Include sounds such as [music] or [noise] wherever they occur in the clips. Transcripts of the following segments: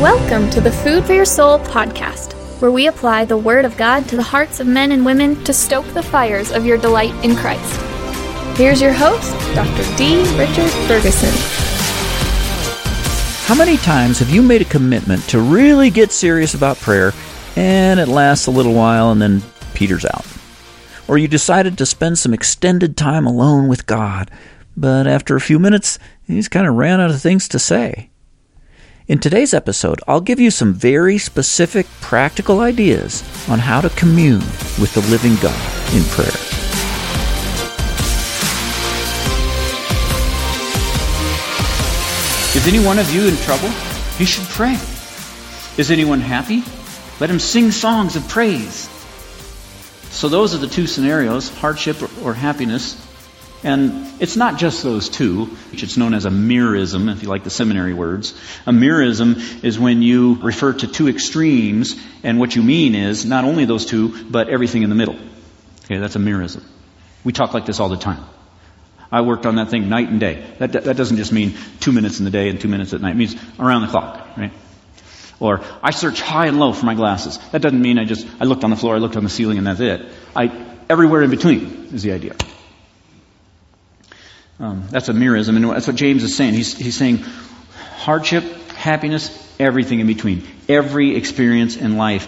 Welcome to the Food for Your Soul podcast, where we apply the Word of God to the hearts of men and women to stoke the fires of your delight in Christ. Here's your host, Dr. D. Richard Ferguson. How many times have you made a commitment to really get serious about prayer and it lasts a little while and then peters out? Or you decided to spend some extended time alone with God, but after a few minutes, he's kind of ran out of things to say? In today's episode, I'll give you some very specific practical ideas on how to commune with the living God in prayer. Is any one of you in trouble? You should pray. Is anyone happy? Let him sing songs of praise. So those are the two scenarios, hardship or, happiness. And it's not just those two, which it's known as a merism, if you like the seminary words. A merism is when you refer to two extremes, and what you mean is not only those two, but everything in the middle. Okay, that's a merism. We talk like this all the time. I worked on that thing night and day. That, that doesn't just mean two minutes in the day and two minutes at night. It means around the clock, right? Or I search high and low for my glasses. That doesn't mean I just, I looked on the floor, I looked on the ceiling, and that's it. I, everywhere in between is the idea. Um, that's a merism, and that's what James is saying. He's, he's saying hardship, happiness, everything in between. Every experience in life,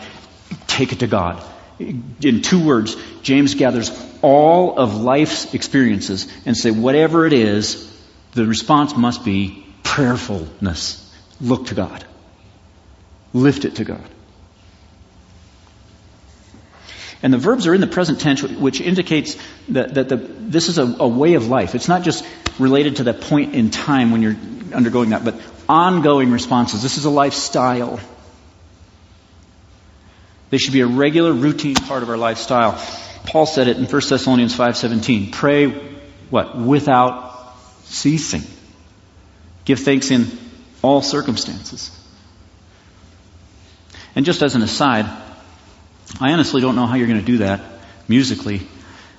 take it to God. In two words, James gathers all of life's experiences and say, whatever it is, the response must be prayerfulness. Look to God. Lift it to God. And the verbs are in the present tense, which indicates that, that the, this is a, a, way of life. It's not just related to that point in time when you're undergoing that, but ongoing responses. This is a lifestyle. They should be a regular, routine part of our lifestyle. Paul said it in 1 Thessalonians 5.17. Pray, what? Without ceasing. Give thanks in all circumstances. And just as an aside, I honestly don't know how you're going to do that musically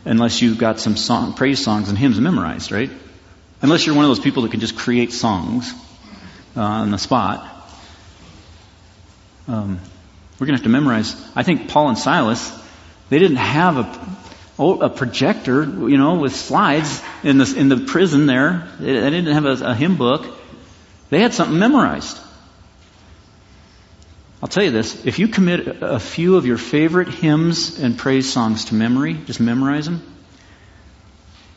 unless you've got some song, praise songs and hymns memorized, right? Unless you're one of those people that can just create songs uh, on the spot. Um, we're going to have to memorize. I think Paul and Silas, they didn't have a, oh, a projector, you know, with slides in the, in the prison there. They, didn't have a, a hymn book. They had something memorized. I'll tell you this if you commit a few of your favorite hymns and praise songs to memory, just memorize them,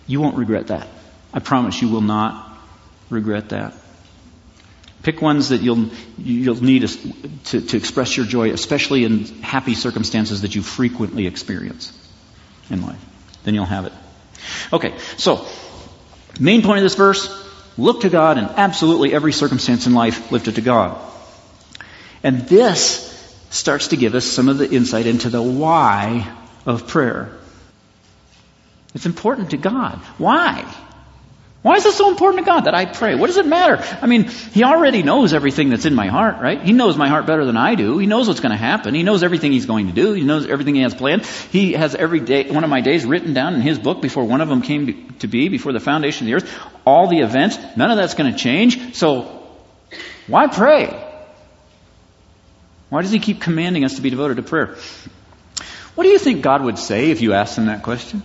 you won't regret that. I promise you will not regret that. Pick ones that you'll, you'll need to, to express your joy, especially in happy circumstances that you frequently experience in life. Then you'll have it. Okay, so, main point of this verse look to God in absolutely every circumstance in life, lift it to God. And this starts to give us some of the insight into the why of prayer. It's important to God. Why? Why is it so important to God that I pray? What does it matter? I mean, He already knows everything that's in my heart, right? He knows my heart better than I do. He knows what's going to happen. He knows everything He's going to do. He knows everything He has planned. He has every day, one of my days written down in His book before one of them came to be, before the foundation of the earth. All the events, none of that's going to change. So, why pray? Why does he keep commanding us to be devoted to prayer? What do you think God would say if you asked him that question?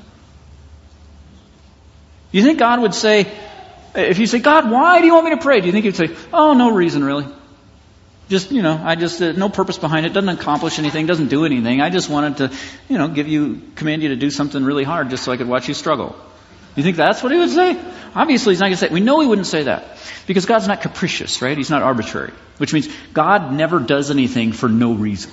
Do you think God would say, if you say, God, why do you want me to pray? Do you think he'd say, oh, no reason really. Just, you know, I just, uh, no purpose behind it, doesn't accomplish anything, doesn't do anything. I just wanted to, you know, give you, command you to do something really hard just so I could watch you struggle. You think that's what he would say? Obviously, he's not going to say. We know he wouldn't say that because God's not capricious, right? He's not arbitrary, which means God never does anything for no reason.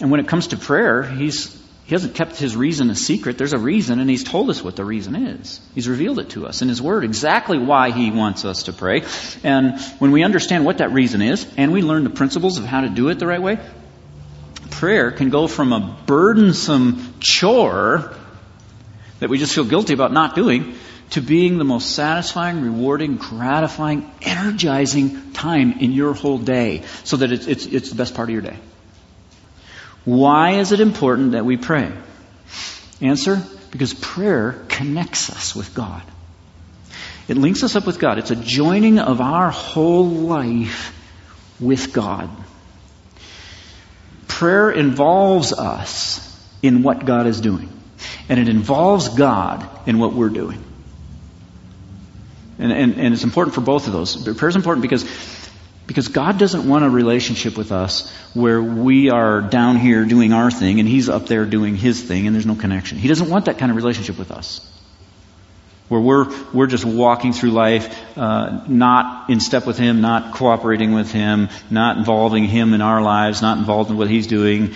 And when it comes to prayer, he's he hasn't kept his reason a secret. There's a reason, and he's told us what the reason is. He's revealed it to us in his word, exactly why he wants us to pray. And when we understand what that reason is, and we learn the principles of how to do it the right way, prayer can go from a burdensome chore that we just feel guilty about not doing to being the most satisfying, rewarding, gratifying, energizing time in your whole day so that it's, it's, it's the best part of your day. Why is it important that we pray? Answer, because prayer connects us with God. It links us up with God. It's a joining of our whole life with God. Prayer involves us in what God is doing, and it involves God in what we're doing. And, and, and it's important for both of those. Prayer is important because, because God doesn't want a relationship with us where we are down here doing our thing and He's up there doing His thing and there's no connection. He doesn't want that kind of relationship with us where we're, we're just walking through life, uh, not in step with Him, not cooperating with Him, not involving Him in our lives, not involved in what He's doing.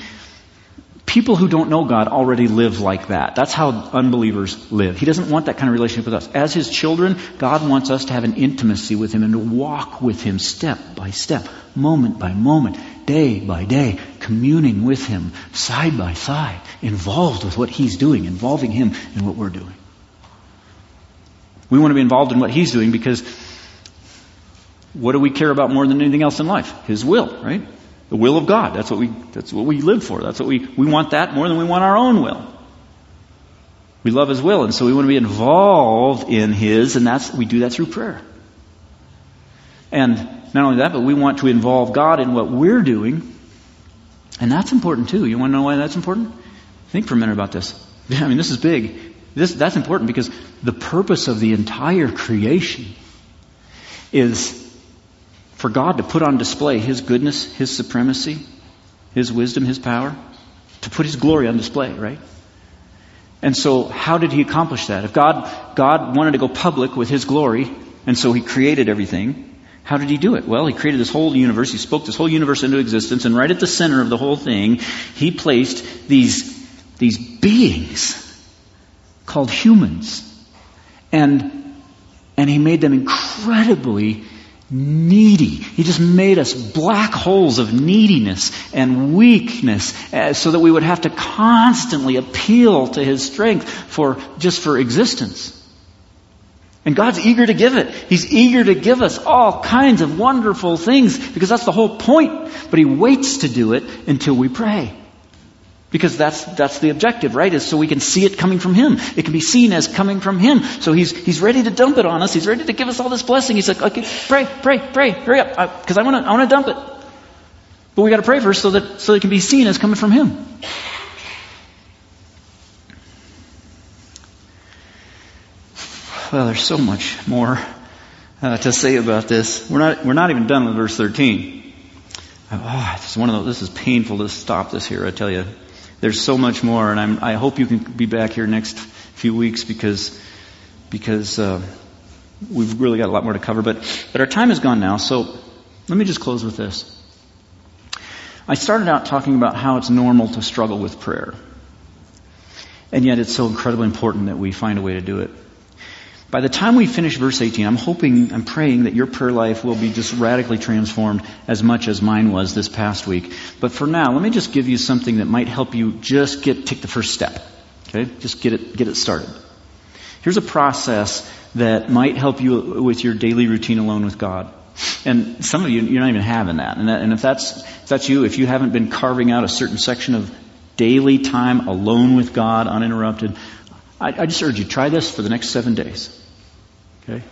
People who don't know God already live like that. That's how unbelievers live. He doesn't want that kind of relationship with us. As His children, God wants us to have an intimacy with Him and to walk with Him step by step, moment by moment, day by day, communing with Him, side by side, involved with what He's doing, involving Him in what we're doing. We want to be involved in what He's doing because what do we care about more than anything else in life? His will, right? The will of God. That's what we, that's what we live for. That's what we, we want that more than we want our own will. We love His will, and so we want to be involved in His, and that's, we do that through prayer. And not only that, but we want to involve God in what we're doing, and that's important too. You want to know why that's important? Think for a minute about this. [laughs] I mean, this is big. This, that's important because the purpose of the entire creation is for God to put on display His goodness, His supremacy, His wisdom, His power, to put His glory on display, right? And so, how did He accomplish that? If God, God wanted to go public with His glory, and so He created everything, how did He do it? Well, He created this whole universe, He spoke this whole universe into existence, and right at the center of the whole thing, He placed these, these beings called humans. And, and He made them incredibly needy. He just made us black holes of neediness and weakness uh, so that we would have to constantly appeal to His strength for, just for existence. And God's eager to give it. He's eager to give us all kinds of wonderful things because that's the whole point. But He waits to do it until we pray. Because that's, that's the objective, right? Is so we can see it coming from Him. It can be seen as coming from Him. So He's, He's ready to dump it on us. He's ready to give us all this blessing. He's like, okay, pray, pray, pray, hurry up, because I want to, I want to dump it. But we got to pray first so that, so it can be seen as coming from Him. Well, there's so much more uh, to say about this. We're not, we're not even done with verse 13. Oh, this is one of those, this is painful to stop this here, I tell you there's so much more, and I'm, i hope you can be back here next few weeks because because uh, we've really got a lot more to cover. But but our time is gone now, so let me just close with this. I started out talking about how it's normal to struggle with prayer, and yet it's so incredibly important that we find a way to do it. By the time we finish verse 18, I'm hoping, I'm praying that your prayer life will be just radically transformed as much as mine was this past week. But for now, let me just give you something that might help you just get, take the first step. Okay? Just get it, get it started. Here's a process that might help you with your daily routine alone with God. And some of you, you're not even having that. And, that, and if that's, if that's you, if you haven't been carving out a certain section of daily time alone with God, uninterrupted, I, I just urge you, try this for the next seven days. Okay?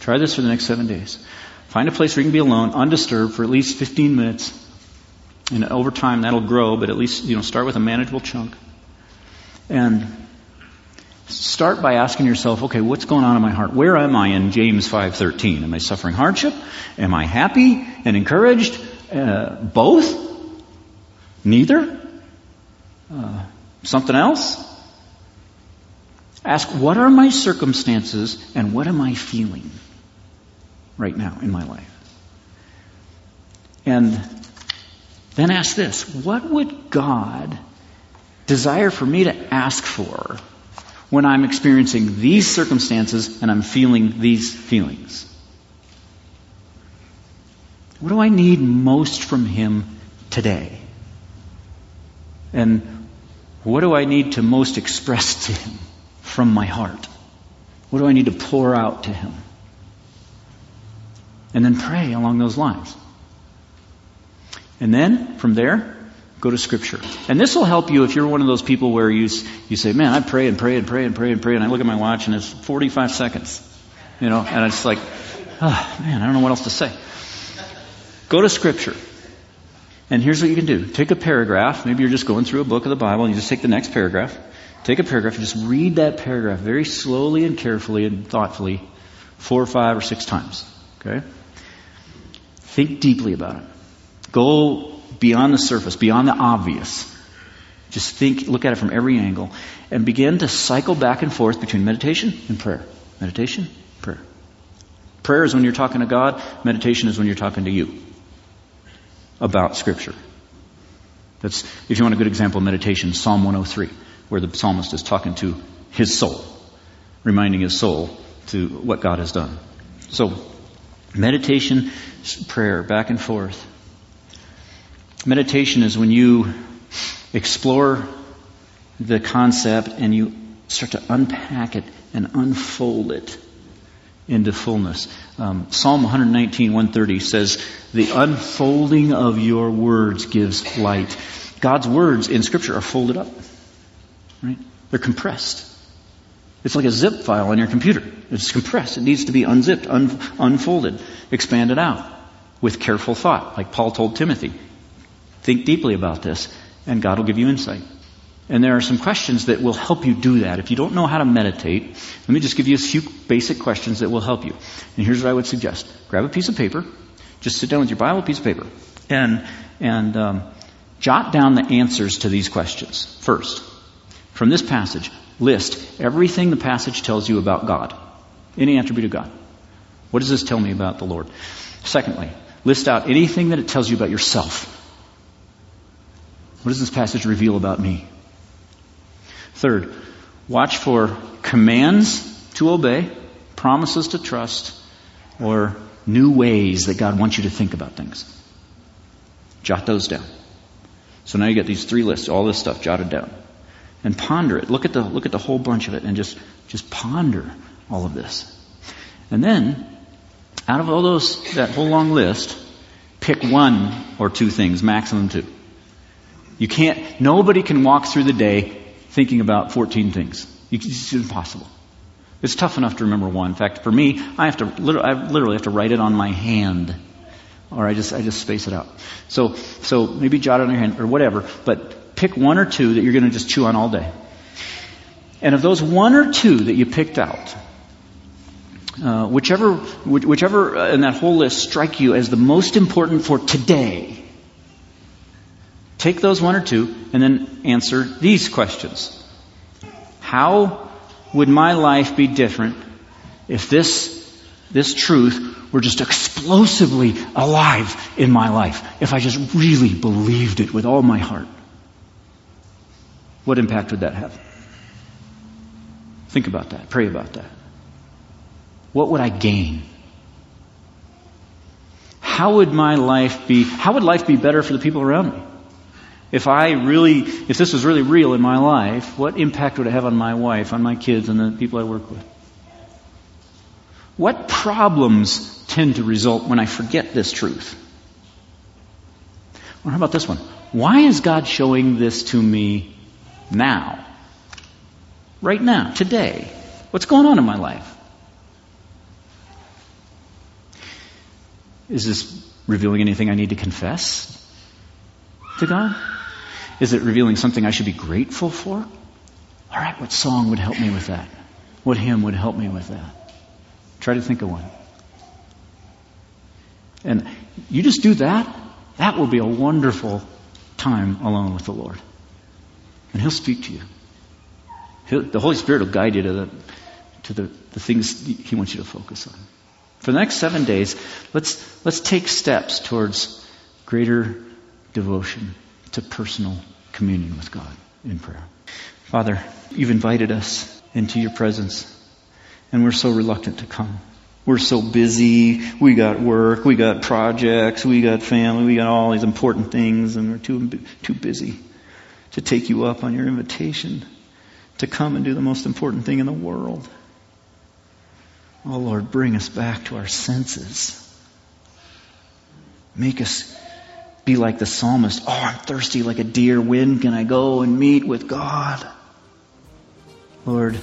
Try this for the next seven days. Find a place where you can be alone, undisturbed, for at least 15 minutes. And over time, that'll grow, but at least, you know, start with a manageable chunk. And start by asking yourself, okay, what's going on in my heart? Where am I in James 5.13? Am I suffering hardship? Am I happy and encouraged? Uh, both? Neither? Uh, something else? Ask, what are my circumstances and what am I feeling right now in my life? And then ask this what would God desire for me to ask for when I'm experiencing these circumstances and I'm feeling these feelings? What do I need most from Him today? And what do I need to most [laughs] express to Him? From my heart? What do I need to pour out to Him? And then pray along those lines. And then, from there, go to Scripture. And this will help you if you're one of those people where you, you say, man, I pray and pray and pray and pray and pray, and I look at my watch and it's 45 seconds. You know, and it's like, oh, man, I don't know what else to say. Go to Scripture. And here's what you can do. Take a paragraph. Maybe you're just going through a book of the Bible and you just take the next paragraph. Take a paragraph and just read that paragraph very slowly and carefully and thoughtfully four or five or six times. Okay? Think deeply about it. Go beyond the surface, beyond the obvious. Just think, look at it from every angle, and begin to cycle back and forth between meditation and prayer. Meditation, prayer. Prayer is when you're talking to God, meditation is when you're talking to you about Scripture. That's, if you want a good example of meditation, Psalm 103, where the psalmist is talking to his soul, reminding his soul to what God has done. So, meditation, prayer, back and forth. Meditation is when you explore the concept and you start to unpack it and unfold it into fullness. Um, Psalm 119, 130 says, The unfolding of your words gives light. God's words in Scripture are folded up, right? They're compressed. It's like a zip file on your computer. It's compressed. It needs to be unzipped, un- unfolded, expanded out with careful thought, like Paul told Timothy. Think deeply about this and God will give you insight. And there are some questions that will help you do that. If you don't know how to meditate, let me just give you a few basic questions that will help you. And here's what I would suggest. Grab a piece of paper. Just sit down with your Bible, piece of paper. And, and um, jot down the answers to these questions. First, from this passage, list everything the passage tells you about God. Any attribute of God. What does this tell me about the Lord? Secondly, list out anything that it tells you about yourself. What does this passage reveal about me? Third, watch for commands to obey, promises to trust, or new ways that God wants you to think about things. Jot those down. So now you get these three lists, all this stuff jotted down. And ponder it. Look at the, look at the whole bunch of it and just, just ponder all of this. And then, out of all those, that whole long list, pick one or two things, maximum two. You can't, nobody can walk through the day thinking about 14 things. It's impossible. It's tough enough to remember one. In fact, for me, I have to, I literally have to write it on my hand. Or I just, I just space it out. So, so maybe jot it on your hand or whatever, but pick one or two that you're going to just chew on all day. And of those one or two that you picked out, uh, whichever, whichever uh, in that whole list strike you as the most important for today, Take those one or two and then answer these questions. How would my life be different if this, this truth were just explosively alive in my life? If I just really believed it with all my heart? What impact would that have? Think about that. Pray about that. What would I gain? How would my life be, how would life be better for the people around me? If I really, if this was really real in my life, what impact would it have on my wife, on my kids, and the people I work with? What problems tend to result when I forget this truth? Or how about this one? Why is God showing this to me now? Right now, today. What's going on in my life? Is this revealing anything I need to confess to God? Is it revealing something I should be grateful for? All right, what song would help me with that? What hymn would help me with that? Try to think of one. And you just do that, that will be a wonderful time alone with the Lord. And He'll speak to you. He'll, the Holy Spirit will guide you to, the, to the, the things He wants you to focus on. For the next seven days, let's, let's take steps towards greater devotion to personal communion with God in prayer. Father, you've invited us into your presence, and we're so reluctant to come. We're so busy. We got work. We got projects. We got family. We got all these important things, and we're too, too busy to take you up on your invitation to come and do the most important thing in the world. Oh Lord, bring us back to our senses. Make us be like the psalmist. Oh, I'm thirsty like a deer. When can I go and meet with God? Lord,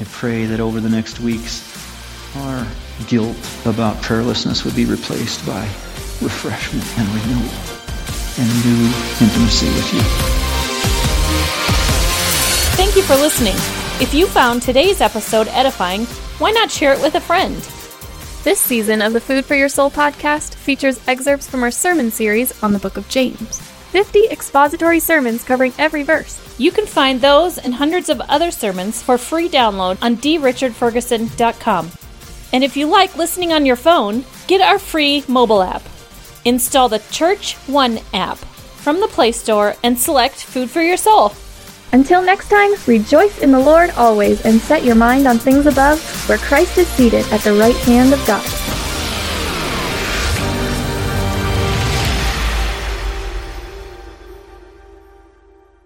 I pray that over the next weeks, our guilt about prayerlessness would be replaced by refreshment and renewal and new intimacy with you. Thank you for listening. If you found today's episode edifying, why not share it with a friend? This season of the Food for Your Soul podcast features excerpts from our sermon series on the book of James. 50 expository sermons covering every verse. You can find those and hundreds of other sermons for free download on drichardferguson.com. And if you like listening on your phone, get our free mobile app. Install the Church One app from the Play Store and select Food for Your Soul. Until next time, rejoice in the Lord always and set your mind on things above, where Christ is seated at the right hand of God.